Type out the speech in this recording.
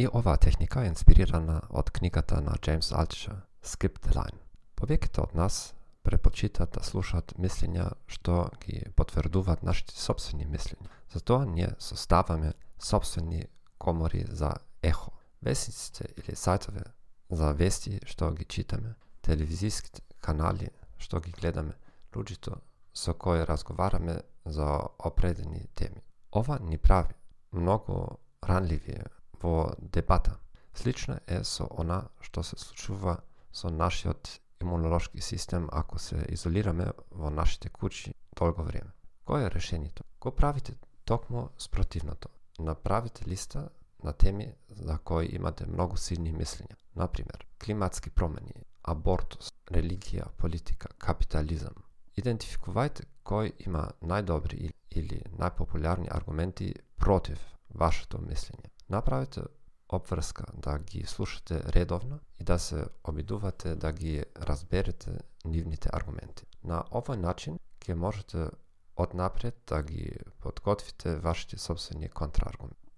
И оваа техника е инспирирана од книгата на Джеймс Алчер Skip the Line. Повеќето од нас препочитат да слушаат мислења што ги потврдуваат нашите собствени мислења. Затоа ние составаме собствени комори за ехо. Весниците или сајтове за вести што ги читаме, телевизиските канали што ги гледаме, луѓето со кои разговараме за определени теми. Ова ни прави многу ранливи во дебата. Слично е со она што се случува со нашиот имунолошки систем ако се изолираме во нашите куќи долго време. Кој е решението? Го правите токму спротивното. Направите листа на теми за кои имате многу силни мислења. Например, климатски промени, абортус, религија, политика, капитализам. Идентификувајте кој има најдобри или најпопулярни аргументи против вашето мислење. Направете обврска да ги слушате редовно и да се обидувате да ги разберете нивните аргументи. На овој начин ќе можете однапред да ги подготвите вашите собствени контрааргументи.